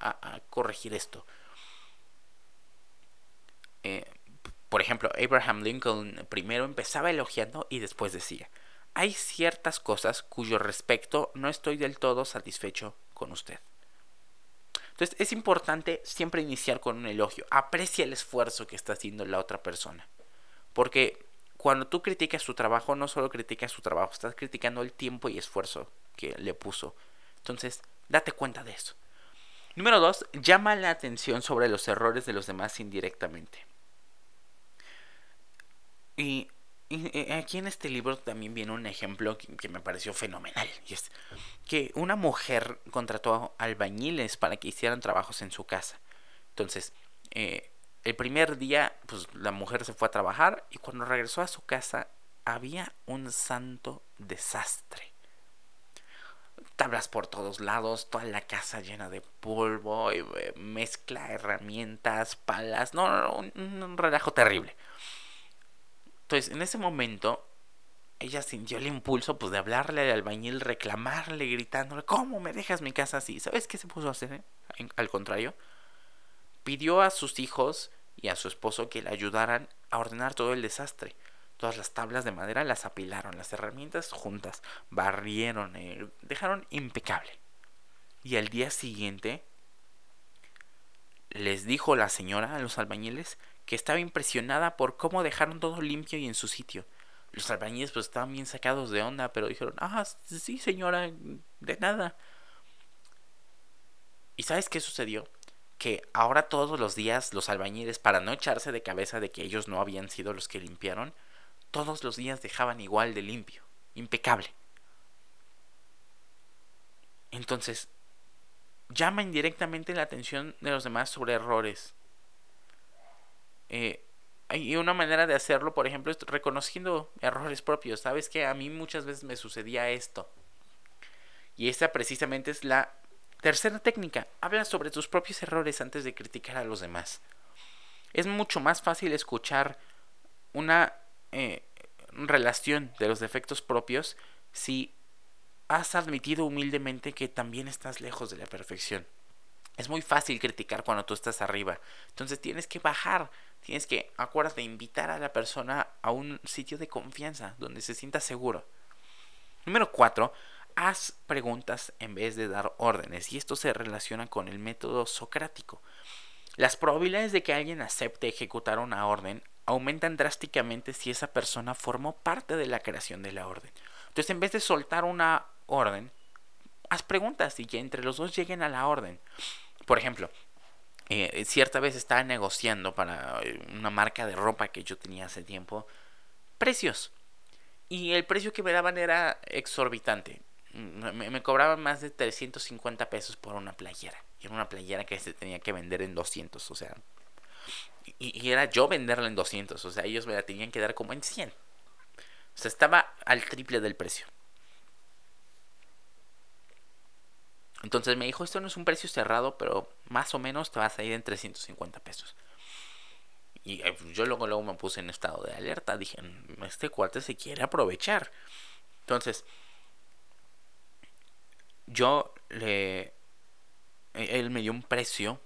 corregir esto? Eh, por ejemplo, Abraham Lincoln primero empezaba elogiando y después decía, hay ciertas cosas cuyo respecto no estoy del todo satisfecho con usted. Entonces es importante siempre iniciar con un elogio. Aprecia el esfuerzo que está haciendo la otra persona. Porque cuando tú criticas su trabajo, no solo criticas su trabajo, estás criticando el tiempo y esfuerzo que le puso. Entonces, date cuenta de eso. Número dos, llama la atención sobre los errores de los demás indirectamente. Y, aquí en este libro también viene un ejemplo que, me pareció fenomenal. Y es que una mujer contrató albañiles para que hicieran trabajos en su casa. Entonces, eh, el primer día, pues la mujer se fue a trabajar y cuando regresó a su casa había un santo desastre. Tablas por todos lados, toda la casa llena de polvo, eh, mezcla herramientas, palas, no, no, un relajo terrible. Entonces, en ese momento, ella sintió el impulso pues, de hablarle al albañil, reclamarle, gritándole, ¿cómo me dejas mi casa así? ¿Sabes qué se puso a hacer? Eh? Al contrario, pidió a sus hijos y a su esposo que le ayudaran a ordenar todo el desastre. Todas las tablas de madera las apilaron, las herramientas juntas, barrieron, eh, dejaron impecable. Y al día siguiente les dijo la señora a los albañiles que estaba impresionada por cómo dejaron todo limpio y en su sitio. Los albañiles pues estaban bien sacados de onda, pero dijeron, ah, sí señora, de nada. ¿Y sabes qué sucedió? Que ahora todos los días los albañiles, para no echarse de cabeza de que ellos no habían sido los que limpiaron, todos los días dejaban igual de limpio, impecable. Entonces, llama indirectamente la atención de los demás sobre errores, eh, y una manera de hacerlo, por ejemplo, es reconociendo errores propios. Sabes que a mí muchas veces me sucedía esto. Y esta precisamente es la tercera técnica. Habla sobre tus propios errores antes de criticar a los demás. Es mucho más fácil escuchar una eh, relación de los defectos propios si has admitido humildemente que también estás lejos de la perfección. Es muy fácil criticar cuando tú estás arriba. Entonces tienes que bajar. Tienes que, acuérdate, invitar a la persona a un sitio de confianza donde se sienta seguro. Número 4. Haz preguntas en vez de dar órdenes. Y esto se relaciona con el método socrático. Las probabilidades de que alguien acepte ejecutar una orden aumentan drásticamente si esa persona formó parte de la creación de la orden. Entonces, en vez de soltar una orden, haz preguntas y que entre los dos lleguen a la orden. Por ejemplo, eh, cierta vez estaba negociando para eh, una marca de ropa que yo tenía hace tiempo precios. Y el precio que me daban era exorbitante. Me, me, cobraban más de 350 pesos por una playera. Y era una playera que se tenía que vender en 200. O sea, y, y, era yo venderla en 200. O sea, ellos me la tenían que dar como en 100. O sea, estaba al triple del precio. Entonces me dijo, esto no es un precio cerrado, pero más o menos te vas a ir en 350 pesos. Y eh, yo luego, luego me puse en estado de alerta. Dije, mm, este cuate se quiere aprovechar. Entonces, yo le... E, él me dio un precio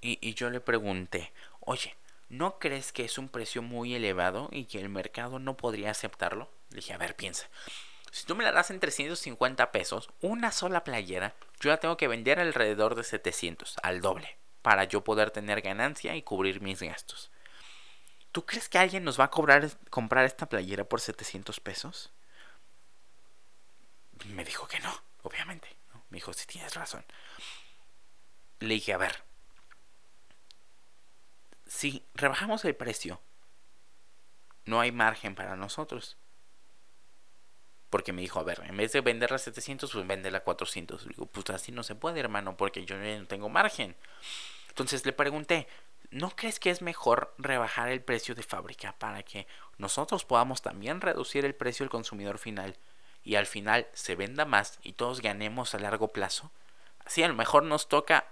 y, y yo le pregunté, oye, ¿no crees que es un precio muy elevado y que el mercado no podría aceptarlo? Le dije, a ver, piensa. Si tú me la das en 350 pesos, una sola playera, yo la tengo que vender alrededor de 700, al doble, para yo poder tener ganancia y cubrir mis gastos. ¿Tú crees que alguien nos va a cobrar comprar esta playera por 700 pesos? Me dijo que no, obviamente. Me dijo, si tienes razón. Le dije, a ver, si rebajamos el precio, no hay margen para nosotros. Porque me dijo, a ver, en vez de venderla a 700, pues véndela a 400. Digo, pues así no se puede, hermano, porque yo no tengo margen. Entonces le pregunté, ¿no crees que es mejor rebajar el precio de fábrica para que nosotros podamos también reducir el precio al consumidor final y al final se venda más y todos ganemos a largo plazo? Así a lo mejor nos toca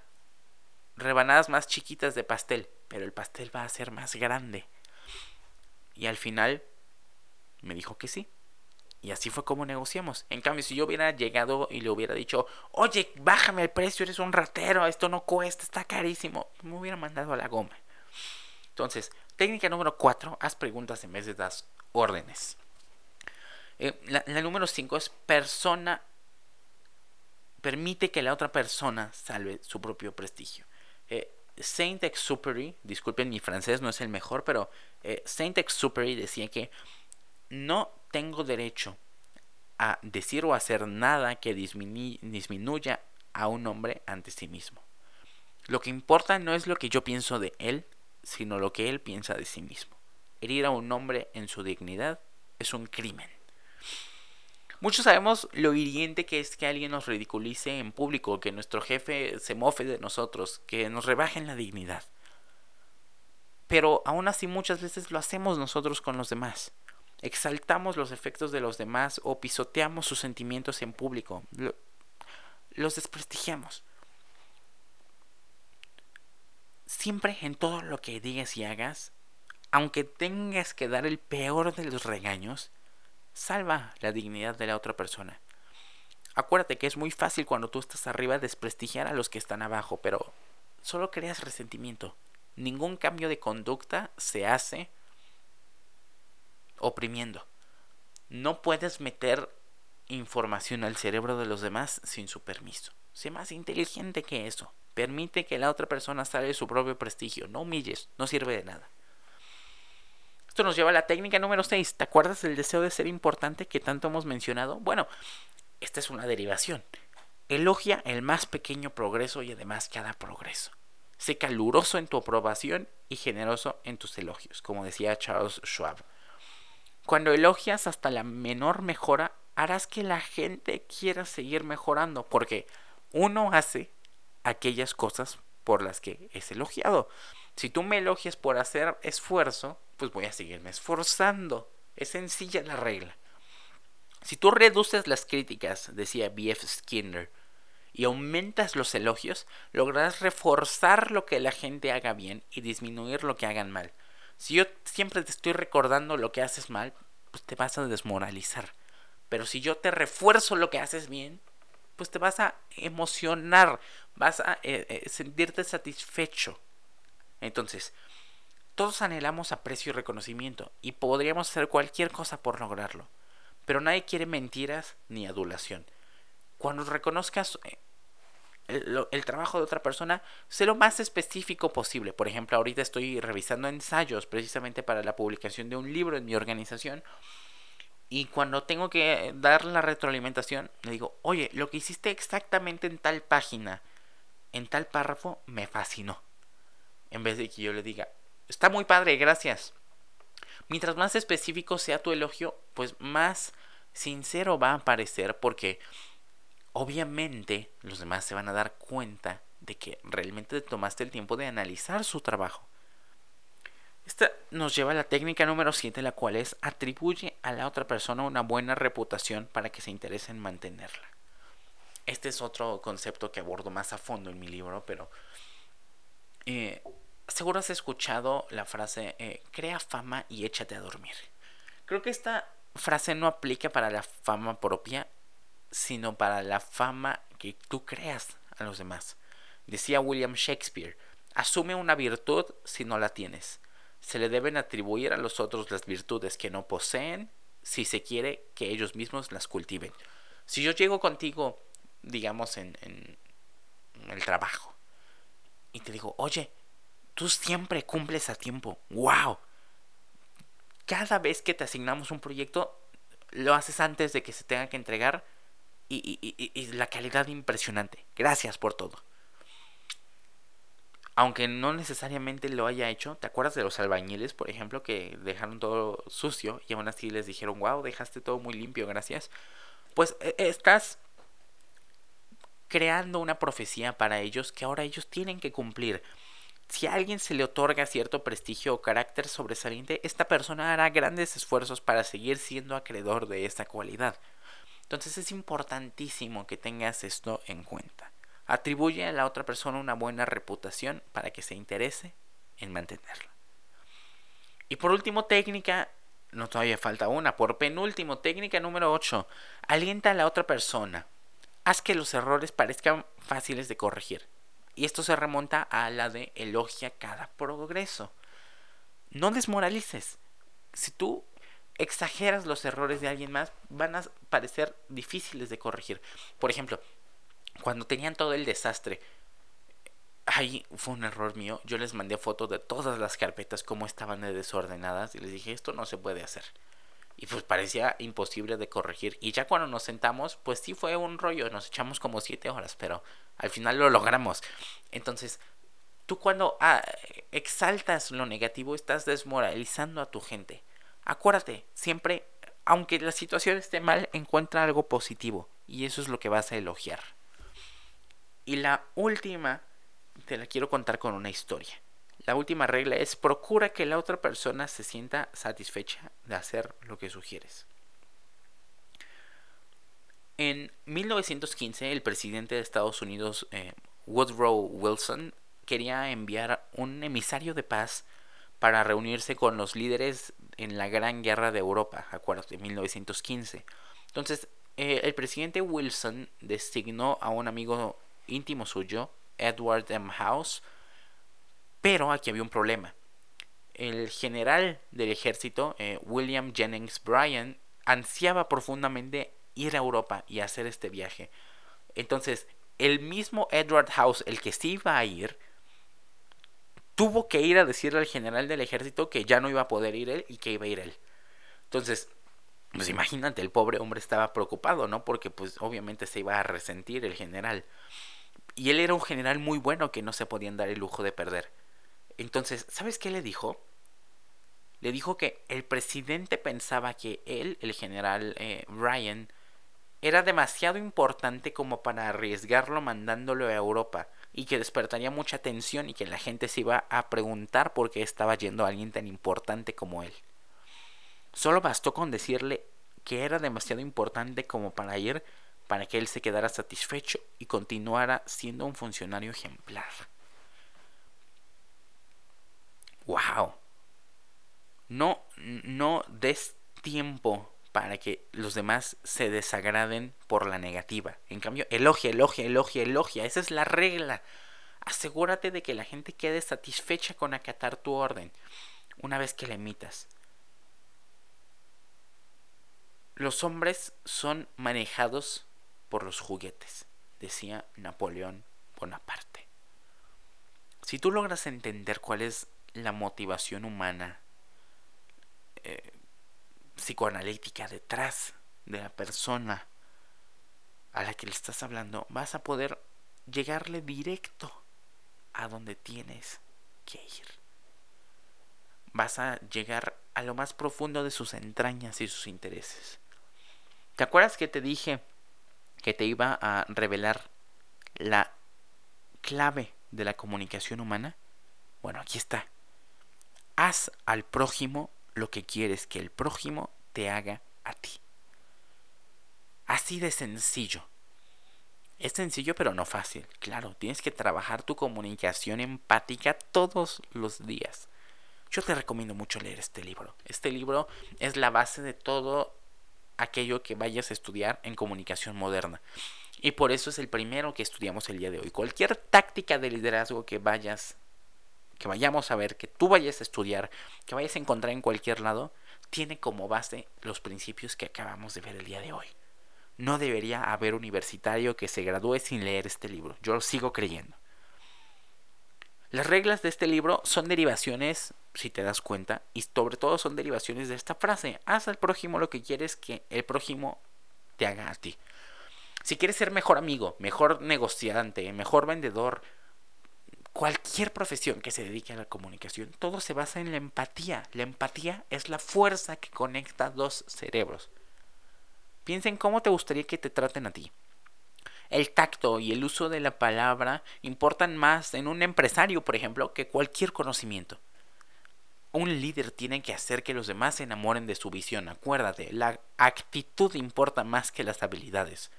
rebanadas más chiquitas de pastel, pero el pastel va a ser más grande. Y al final me dijo que sí. Y así fue como negociamos. En cambio, si yo hubiera llegado y le hubiera dicho, oye, bájame el precio, eres un ratero, esto no cuesta, está carísimo, me hubiera mandado a la goma. Entonces, técnica número 4, haz preguntas en vez de das órdenes. Eh, la, número 5 es persona, permite que la otra persona salve su propio prestigio. Eh, Saint Exupéry, disculpen mi francés no es el mejor, pero eh, Saint Exupéry decía que no tengo derecho a decir o hacer nada que disminuya a un hombre ante sí mismo. Lo que importa no es lo que yo pienso de él, sino lo que él piensa de sí mismo. Herir a un hombre en su dignidad es un crimen. Muchos sabemos lo hiriente que es que alguien nos ridiculice en público, que nuestro jefe se mofe de nosotros, que nos rebajen la dignidad. Pero aún así muchas veces lo hacemos nosotros con los demás exaltamos los efectos de los demás o pisoteamos sus sentimientos en público. Los desprestigiamos. Siempre en todo lo que digas y hagas, aunque tengas que dar el peor de los regaños, salva la dignidad de la otra persona. Acuérdate que es muy fácil cuando tú estás arriba desprestigiar a los que están abajo, pero solo creas resentimiento. Ningún cambio de conducta se hace oprimiendo. No puedes meter información al cerebro de los demás sin su permiso. Sé más inteligente que eso. Permite que la otra persona salve su propio prestigio. No humilles, no sirve de nada. Esto nos lleva a la técnica número 6. ¿Te acuerdas del deseo de ser importante que tanto hemos mencionado? Bueno, esta es una derivación. Elogia el más pequeño progreso y además cada progreso. Sé caluroso en tu aprobación y generoso en tus elogios, como decía Charles Schwab. Cuando elogias hasta la menor mejora, harás que la gente quiera seguir mejorando, porque uno hace aquellas cosas por las que es elogiado. Si tú me elogias por hacer esfuerzo, pues voy a seguirme esforzando. Es sencilla la regla. Si tú reduces las críticas, decía B.F. Skinner, y aumentas los elogios, lograrás reforzar lo que la gente haga bien y disminuir lo que hagan mal. Si yo siempre te estoy recordando lo que haces mal, pues te vas a desmoralizar. Pero si yo te refuerzo lo que haces bien, pues te vas a emocionar, vas a eh, eh, sentirte satisfecho. Entonces, todos anhelamos aprecio y reconocimiento y podríamos hacer cualquier cosa por lograrlo. Pero nadie quiere mentiras ni adulación. Cuando reconozcas eh, el, trabajo de otra persona, sé lo más específico posible. Por ejemplo, ahorita estoy revisando ensayos precisamente para la publicación de un libro en mi organización. Y cuando tengo que dar la retroalimentación, le digo, oye, lo que hiciste exactamente en tal página, en tal párrafo, me fascinó. En vez de que yo le diga, está muy padre, gracias. Mientras más específico sea tu elogio, pues más sincero va a parecer porque obviamente los demás se van a dar cuenta de que realmente tomaste el tiempo de analizar su trabajo. Esta nos lleva a la técnica número 7, la cual es atribuye a la otra persona una buena reputación para que se interese en mantenerla. Este es otro concepto que abordo más a fondo en mi libro, pero eh, seguro has escuchado la frase eh, crea fama y échate a dormir. Creo que esta frase no aplica para la fama propia, sino para la fama que tú creas a los demás. Decía William Shakespeare, asume una virtud si no la tienes. Se le deben atribuir a los otros las virtudes que no poseen si se quiere que ellos mismos las cultiven. Si yo llego contigo, digamos, en, en el trabajo, y te digo, oye, tú siempre cumples a tiempo, wow. Cada vez que te asignamos un proyecto, lo haces antes de que se tenga que entregar y, y la calidad impresionante. Gracias por todo aunque no necesariamente lo haya hecho, ¿te acuerdas de los albañiles, por ejemplo, que dejaron todo sucio y aún así les dijeron, wow, dejaste todo muy limpio, gracias? Pues e, estás creando una profecía para ellos que ahora ellos tienen que cumplir. Si a alguien se le otorga cierto prestigio o carácter sobresaliente, esta persona hará grandes esfuerzos para seguir siendo acreedor de esta cualidad. Entonces es importantísimo que tengas esto en cuenta. Atribuye a la otra persona una buena reputación para que se interese en mantenerla. Y por último, técnica, no todavía falta una, por penúltimo, técnica número 8, alienta a la otra persona. Haz que los errores parezcan fáciles de corregir. Y esto se remonta a la de elogia cada progreso. No desmoralices. Si tú exageras los errores de alguien más, van a parecer difíciles de corregir. Por ejemplo, cuando tenían todo el desastre, ahí fue un error mío. Yo les mandé fotos de todas las carpetas, como estaban de desordenadas, y les dije, esto no se puede hacer. Y pues parecía imposible de corregir. Y ya cuando nos sentamos, pues sí fue un rollo. Nos echamos como siete horas, pero al final lo logramos. Entonces, tú cuando ah, exaltas lo negativo, estás desmoralizando a tu gente. Acuérdate, siempre, aunque la situación esté mal, encuentra algo positivo. Y eso es lo que vas a elogiar. Y la última, te la quiero contar con una historia. La última regla es procura que la otra persona se sienta satisfecha de hacer lo que sugieres. En 1915, el presidente de Estados Unidos, eh, Woodrow Wilson, quería enviar un emisario de paz para reunirse con los líderes en la Gran Guerra de Europa, acuérdate, de 1915. Entonces, eh, el presidente Wilson designó a un amigo íntimo suyo, Edward M. House, pero aquí había un problema. El general del ejército, eh, William Jennings Bryan, ansiaba profundamente ir a Europa y hacer este viaje. Entonces, el mismo Edward House, el que sí iba a ir, tuvo que ir a decirle al general del ejército que ya no iba a poder ir él y que iba a ir él. Entonces, pues imagínate, el pobre hombre estaba preocupado, ¿no? Porque pues obviamente se iba a resentir el general. Y él era un general muy bueno que no se podían dar el lujo de perder. Entonces, ¿sabes qué le dijo? Le dijo que el presidente pensaba que él, el general eh, Ryan, era demasiado importante como para arriesgarlo mandándolo a Europa y que despertaría mucha atención y que la gente se iba a preguntar por qué estaba yendo a alguien tan importante como él. Solo bastó con decirle que era demasiado importante como para ir para que él se quedara satisfecho y continuara siendo un funcionario ejemplar. ¡Wow! No, no des tiempo para que los demás se desagraden por la negativa. En cambio, elogia, elogia, elogia, elogia. Esa es la regla. Asegúrate de que la gente quede satisfecha con acatar tu orden una vez que la emitas. Los hombres son manejados por los juguetes, decía Napoleón Bonaparte. Si tú logras entender cuál es la motivación humana eh, psicoanalítica detrás de la persona a la que le estás hablando, vas a poder llegarle directo a donde tienes que ir. Vas a llegar a lo más profundo de sus entrañas y sus intereses. ¿Te acuerdas que te dije que te iba a revelar la clave de la comunicación humana? Bueno, aquí está. Haz al prójimo lo que quieres que el prójimo te haga a ti. Así de sencillo. Es sencillo pero no fácil. Claro, tienes que trabajar tu comunicación empática todos los días. Yo te recomiendo mucho leer este libro. Este libro es la base de todo aquello que vayas a estudiar en comunicación moderna. Y por eso es el primero que estudiamos el día de hoy. Cualquier táctica de liderazgo que vayas, que vayamos a ver, que tú vayas a estudiar, que vayas a encontrar en cualquier lado, tiene como base los principios que acabamos de ver el día de hoy. No debería haber universitario que se gradúe sin leer este libro. Yo lo sigo creyendo. Las reglas de este libro son derivaciones, si te das cuenta, y sobre todo son derivaciones de esta frase. Haz al prójimo lo que quieres que el prójimo te haga a ti. Si quieres ser mejor amigo, mejor negociante, mejor vendedor, cualquier profesión que se dedique a la comunicación, todo se basa en la empatía. La empatía es la fuerza que conecta dos cerebros. Piensa en cómo te gustaría que te traten a ti. El tacto y el uso de la palabra importan más en un empresario, por ejemplo, que cualquier conocimiento. Un líder tiene que hacer que los demás se enamoren de su visión. Acuérdate, la actitud importa más que las habilidades.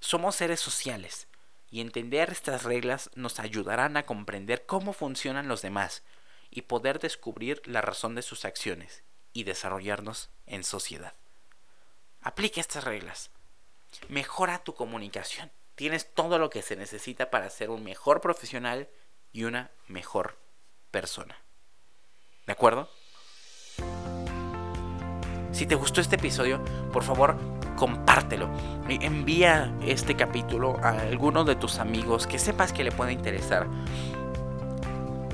Somos seres sociales y entender estas reglas nos ayudarán a comprender cómo funcionan los demás y poder descubrir la razón de sus acciones y desarrollarnos en sociedad. Aplica estas reglas. Mejora tu comunicación. Tienes todo lo que se necesita para ser un mejor profesional y una mejor persona. ¿De acuerdo? Si te gustó este episodio, por favor, compártelo. Envía este capítulo a alguno de tus amigos que sepas que le puede interesar.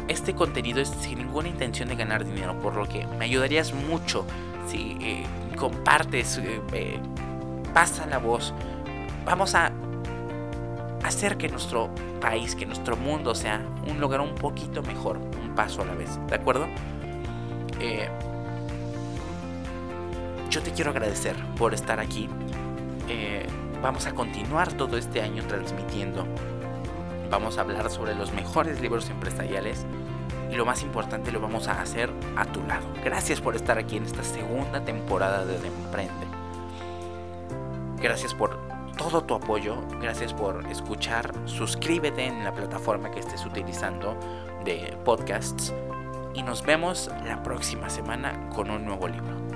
Este contenido es sin ninguna intención de ganar dinero, por lo que me ayudarías mucho si eh, compartes, eh, eh, pasa la voz. Vamos a hacer que nuestro país, que nuestro mundo sea un lugar un poquito mejor, un paso a la vez, ¿de acuerdo? Yo te quiero agradecer por estar aquí. Eh, vamos a continuar todo este año transmitiendo. Vamos a hablar sobre los mejores libros empresariales y lo más importante lo vamos a hacer a tu lado. Gracias por estar aquí en esta segunda temporada de Emprende. Gracias por todo tu apoyo, gracias por escuchar. Suscríbete en la plataforma que estés utilizando de podcasts y nos vemos la próxima semana con un nuevo libro.